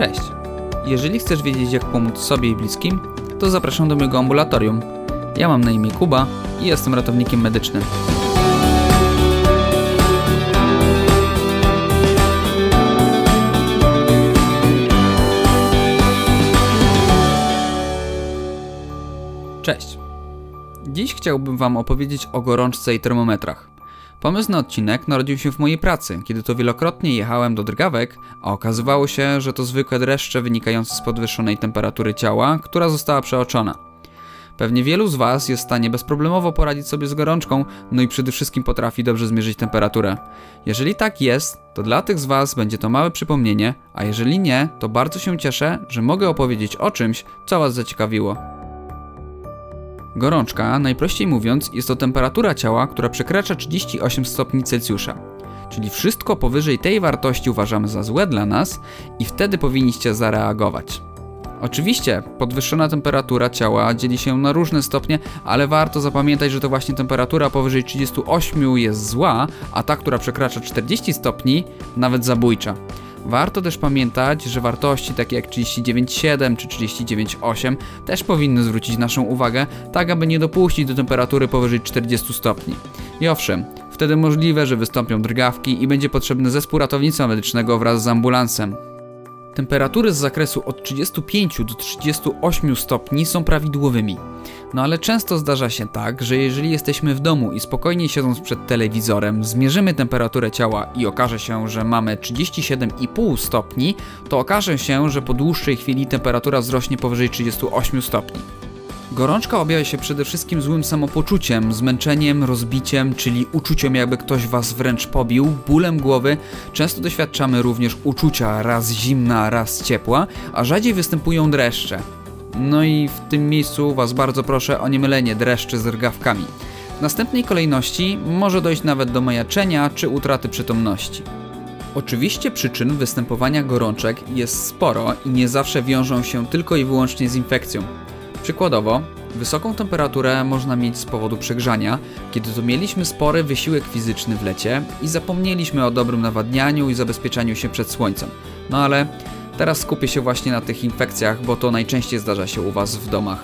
Cześć! Jeżeli chcesz wiedzieć, jak pomóc sobie i bliskim, to zapraszam do mojego ambulatorium. Ja mam na imię Kuba i jestem ratownikiem medycznym. Cześć! Dziś chciałbym Wam opowiedzieć o gorączce i termometrach. Pomysł na odcinek narodził się w mojej pracy, kiedy to wielokrotnie jechałem do drgawek, a okazywało się, że to zwykłe dreszcze wynikające z podwyższonej temperatury ciała, która została przeoczona. Pewnie wielu z Was jest w stanie bezproblemowo poradzić sobie z gorączką, no i przede wszystkim potrafi dobrze zmierzyć temperaturę. Jeżeli tak jest, to dla tych z Was będzie to małe przypomnienie, a jeżeli nie, to bardzo się cieszę, że mogę opowiedzieć o czymś, co Was zaciekawiło. Gorączka, najprościej mówiąc, jest to temperatura ciała, która przekracza 38 stopni Celsjusza. Czyli wszystko powyżej tej wartości uważamy za złe dla nas i wtedy powinniście zareagować. Oczywiście, podwyższona temperatura ciała dzieli się na różne stopnie, ale warto zapamiętać, że to właśnie temperatura powyżej 38 jest zła, a ta, która przekracza 40 stopni, nawet zabójcza. Warto też pamiętać, że wartości takie jak 39,7 czy 39,8 też powinny zwrócić naszą uwagę, tak aby nie dopuścić do temperatury powyżej 40 stopni. I owszem, wtedy możliwe, że wystąpią drgawki i będzie potrzebny zespół ratownictwa medycznego wraz z ambulansem. Temperatury z zakresu od 35 do 38 stopni są prawidłowymi. No ale często zdarza się tak, że jeżeli jesteśmy w domu i spokojnie siedząc przed telewizorem, zmierzymy temperaturę ciała i okaże się, że mamy 37,5 stopni, to okaże się, że po dłuższej chwili temperatura wzrośnie powyżej 38 stopni. Gorączka objawia się przede wszystkim złym samopoczuciem, zmęczeniem, rozbiciem, czyli uczuciem jakby ktoś was wręcz pobił, bólem głowy. Często doświadczamy również uczucia raz zimna, raz ciepła, a rzadziej występują dreszcze. No i w tym miejscu was bardzo proszę o niemylenie dreszczy z rgawkami. W następnej kolejności może dojść nawet do majaczenia czy utraty przytomności. Oczywiście przyczyn występowania gorączek jest sporo i nie zawsze wiążą się tylko i wyłącznie z infekcją. Przykładowo, wysoką temperaturę można mieć z powodu przegrzania, kiedy to mieliśmy spory wysiłek fizyczny w lecie i zapomnieliśmy o dobrym nawadnianiu i zabezpieczaniu się przed słońcem. No ale teraz skupię się właśnie na tych infekcjach, bo to najczęściej zdarza się u Was w domach.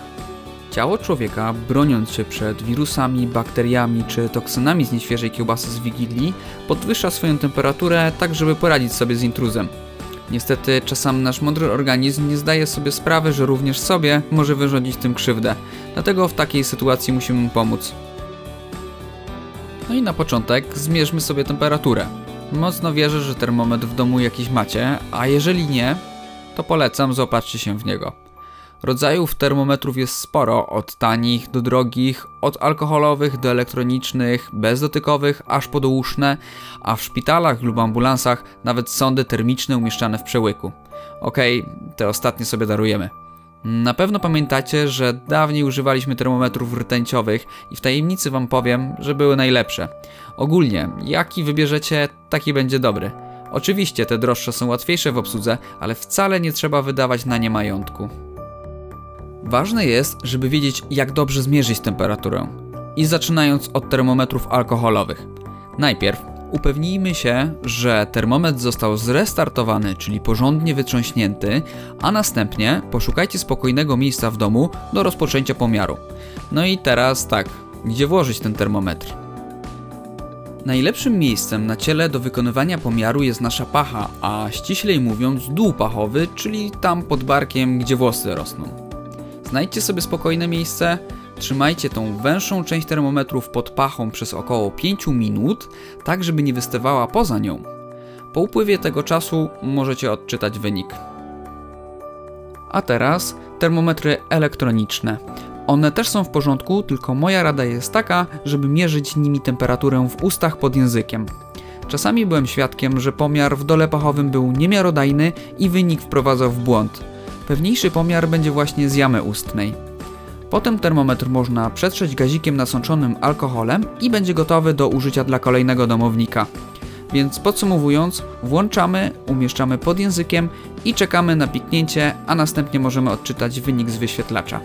Ciało człowieka, broniąc się przed wirusami, bakteriami czy toksynami z nieświeżej kiełbasy z Wigilii, podwyższa swoją temperaturę tak, żeby poradzić sobie z intruzem. Niestety czasami nasz mądry organizm nie zdaje sobie sprawy, że również sobie może wyrządzić tym krzywdę. Dlatego w takiej sytuacji musimy mu pomóc. No i na początek zmierzmy sobie temperaturę. Mocno wierzę, że termometr w domu jakiś macie, a jeżeli nie, to polecam zaopatrzcie się w niego. Rodzajów termometrów jest sporo, od tanich do drogich, od alkoholowych do elektronicznych, bezdotykowych, aż po douszne, a w szpitalach lub ambulansach nawet sondy termiczne umieszczane w przełyku. Okej, okay, te ostatnie sobie darujemy. Na pewno pamiętacie, że dawniej używaliśmy termometrów rtęciowych i w tajemnicy wam powiem, że były najlepsze. Ogólnie, jaki wybierzecie, taki będzie dobry. Oczywiście te droższe są łatwiejsze w obsłudze, ale wcale nie trzeba wydawać na nie majątku. Ważne jest, żeby wiedzieć, jak dobrze zmierzyć temperaturę. I zaczynając od termometrów alkoholowych. Najpierw upewnijmy się, że termometr został zrestartowany, czyli porządnie wytrząśnięty, a następnie poszukajcie spokojnego miejsca w domu do rozpoczęcia pomiaru. No i teraz tak, gdzie włożyć ten termometr? Najlepszym miejscem na ciele do wykonywania pomiaru jest nasza pacha, a ściślej mówiąc dół pachowy, czyli tam pod barkiem, gdzie włosy rosną. Znajdźcie sobie spokojne miejsce, trzymajcie tą węższą część termometrów pod pachą przez około 5 minut, tak żeby nie wystawała poza nią. Po upływie tego czasu możecie odczytać wynik. A teraz termometry elektroniczne. One też są w porządku, tylko moja rada jest taka, żeby mierzyć nimi temperaturę w ustach pod językiem. Czasami byłem świadkiem, że pomiar w dole pachowym był niemiarodajny i wynik wprowadzał w błąd. Pewniejszy pomiar będzie właśnie z jamy ustnej. Potem termometr można przetrzeć gazikiem nasączonym alkoholem i będzie gotowy do użycia dla kolejnego domownika. Więc podsumowując, włączamy, umieszczamy pod językiem i czekamy na piknięcie, a następnie możemy odczytać wynik z wyświetlacza.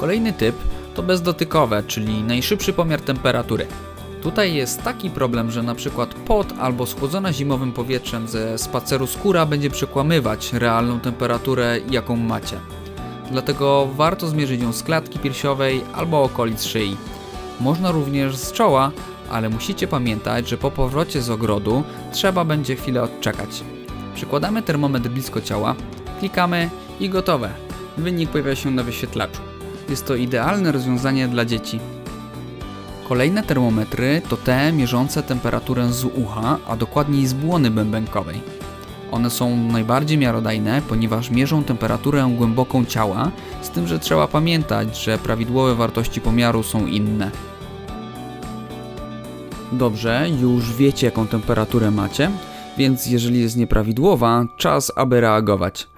Kolejny typ to bezdotykowe, czyli najszybszy pomiar temperatury. Tutaj jest taki problem, że na przykład pot albo schłodzona zimowym powietrzem ze spaceru skóra będzie przekłamywać realną temperaturę, jaką macie. Dlatego warto zmierzyć ją z klatki piersiowej albo okolic szyi. Można również z czoła, ale musicie pamiętać, że po powrocie z ogrodu trzeba będzie chwilę odczekać. Przykładamy termometr blisko ciała, klikamy i gotowe. Wynik pojawia się na wyświetlaczu. Jest to idealne rozwiązanie dla dzieci. Kolejne termometry to te mierzące temperaturę z ucha, a dokładniej z błony bębenkowej. One są najbardziej miarodajne, ponieważ mierzą temperaturę głęboką ciała, z tym, że trzeba pamiętać, że prawidłowe wartości pomiaru są inne. Dobrze, już wiecie jaką temperaturę macie, więc jeżeli jest nieprawidłowa, czas aby reagować.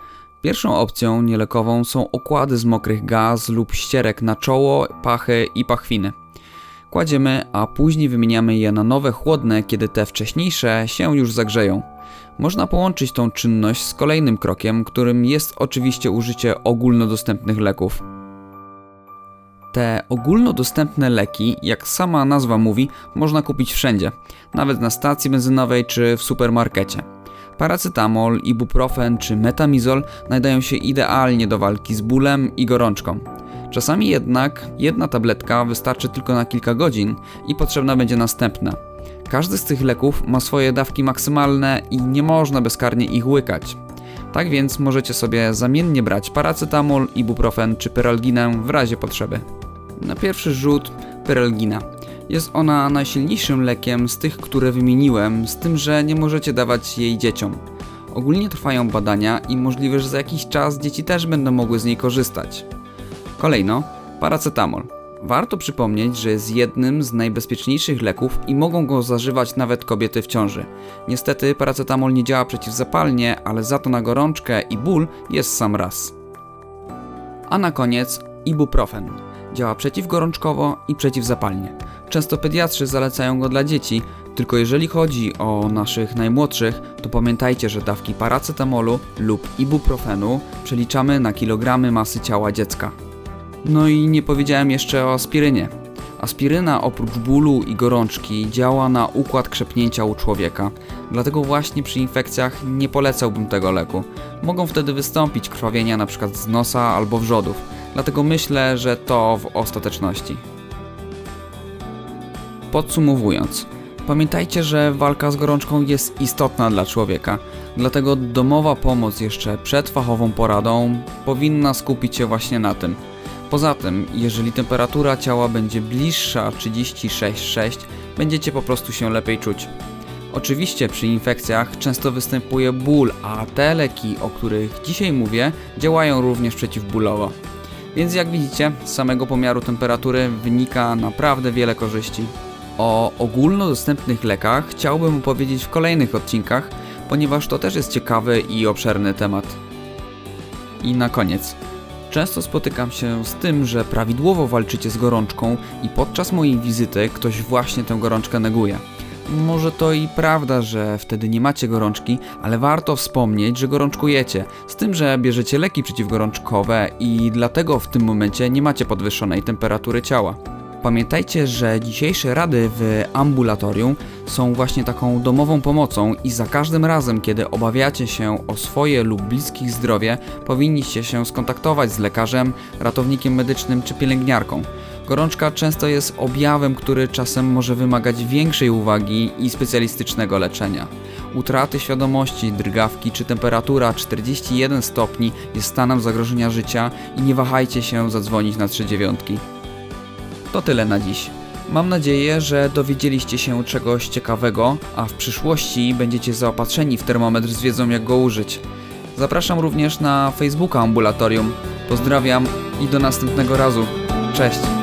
Pierwszą opcją nielekową są okłady z mokrych gaz lub ścierek na czoło, pachy i pachwiny. Kładziemy, a później wymieniamy je na nowe chłodne, kiedy te wcześniejsze się już zagrzeją. Można połączyć tą czynność z kolejnym krokiem, którym jest oczywiście użycie ogólnodostępnych leków. Te ogólnodostępne leki, jak sama nazwa mówi, można kupić wszędzie, nawet na stacji benzynowej czy w supermarkecie. Paracetamol, ibuprofen czy metamizol nadają się idealnie do walki z bólem i gorączką. Czasami jednak jedna tabletka wystarczy tylko na kilka godzin i potrzebna będzie następna. Każdy z tych leków ma swoje dawki maksymalne i nie można bezkarnie ich łykać. Tak więc możecie sobie zamiennie brać paracetamol, ibuprofen czy peralginę w razie potrzeby. Na pierwszy rzut peralgina. Jest ona najsilniejszym lekiem z tych, które wymieniłem, z tym, że nie możecie dawać jej dzieciom. Ogólnie trwają badania i możliwe, że za jakiś czas dzieci też będą mogły z niej korzystać. Kolejno, paracetamol. Warto przypomnieć, że jest jednym z najbezpieczniejszych leków i mogą go zażywać nawet kobiety w ciąży. Niestety paracetamol nie działa przeciwzapalnie, ale za to na gorączkę i ból jest sam raz. A na koniec ibuprofen. Działa przeciwgorączkowo i przeciwzapalnie. Często pediatrzy zalecają go dla dzieci, tylko jeżeli chodzi o naszych najmłodszych, to pamiętajcie, że dawki paracetamolu lub ibuprofenu przeliczamy na kilogramy masy ciała dziecka. No i nie powiedziałem jeszcze o aspirynie. Aspiryna oprócz bólu i gorączki działa na układ krzepnięcia u człowieka, dlatego właśnie przy infekcjach nie polecałbym tego leku. Mogą wtedy wystąpić krwawienia np. z nosa albo wrzodów, dlatego myślę, że to w ostateczności. Podsumowując, pamiętajcie, że walka z gorączką jest istotna dla człowieka, dlatego domowa pomoc jeszcze przed fachową poradą powinna skupić się właśnie na tym. Poza tym, jeżeli temperatura ciała będzie bliższa 36,6, będziecie po prostu się lepiej czuć. Oczywiście przy infekcjach często występuje ból, a te leki, o których dzisiaj mówię, działają również przeciwbólowo. Więc jak widzicie, z samego pomiaru temperatury wynika naprawdę wiele korzyści. O ogólnodostępnych lekach chciałbym opowiedzieć w kolejnych odcinkach, ponieważ to też jest ciekawy i obszerny temat. I na koniec. Często spotykam się z tym, że prawidłowo walczycie z gorączką i podczas mojej wizyty ktoś właśnie tę gorączkę neguje. Może to i prawda, że wtedy nie macie gorączki, ale warto wspomnieć, że gorączkujecie, z tym, że bierzecie leki przeciwgorączkowe i dlatego w tym momencie nie macie podwyższonej temperatury ciała. Pamiętajcie, że dzisiejsze rady w ambulatorium są właśnie taką domową pomocą i za każdym razem, kiedy obawiacie się o swoje lub bliskich zdrowie, powinniście się skontaktować z lekarzem, ratownikiem medycznym czy pielęgniarką. Gorączka często jest objawem, który czasem może wymagać większej uwagi i specjalistycznego leczenia. Utraty świadomości, drgawki czy temperatura 41 stopni jest stanem zagrożenia życia i nie wahajcie się zadzwonić na 39. To tyle na dziś. Mam nadzieję, że dowiedzieliście się czegoś ciekawego, a w przyszłości będziecie zaopatrzeni w termometr z wiedzą jak go użyć. Zapraszam również na Facebooka Ambulatorium. Pozdrawiam i do następnego razu. Cześć!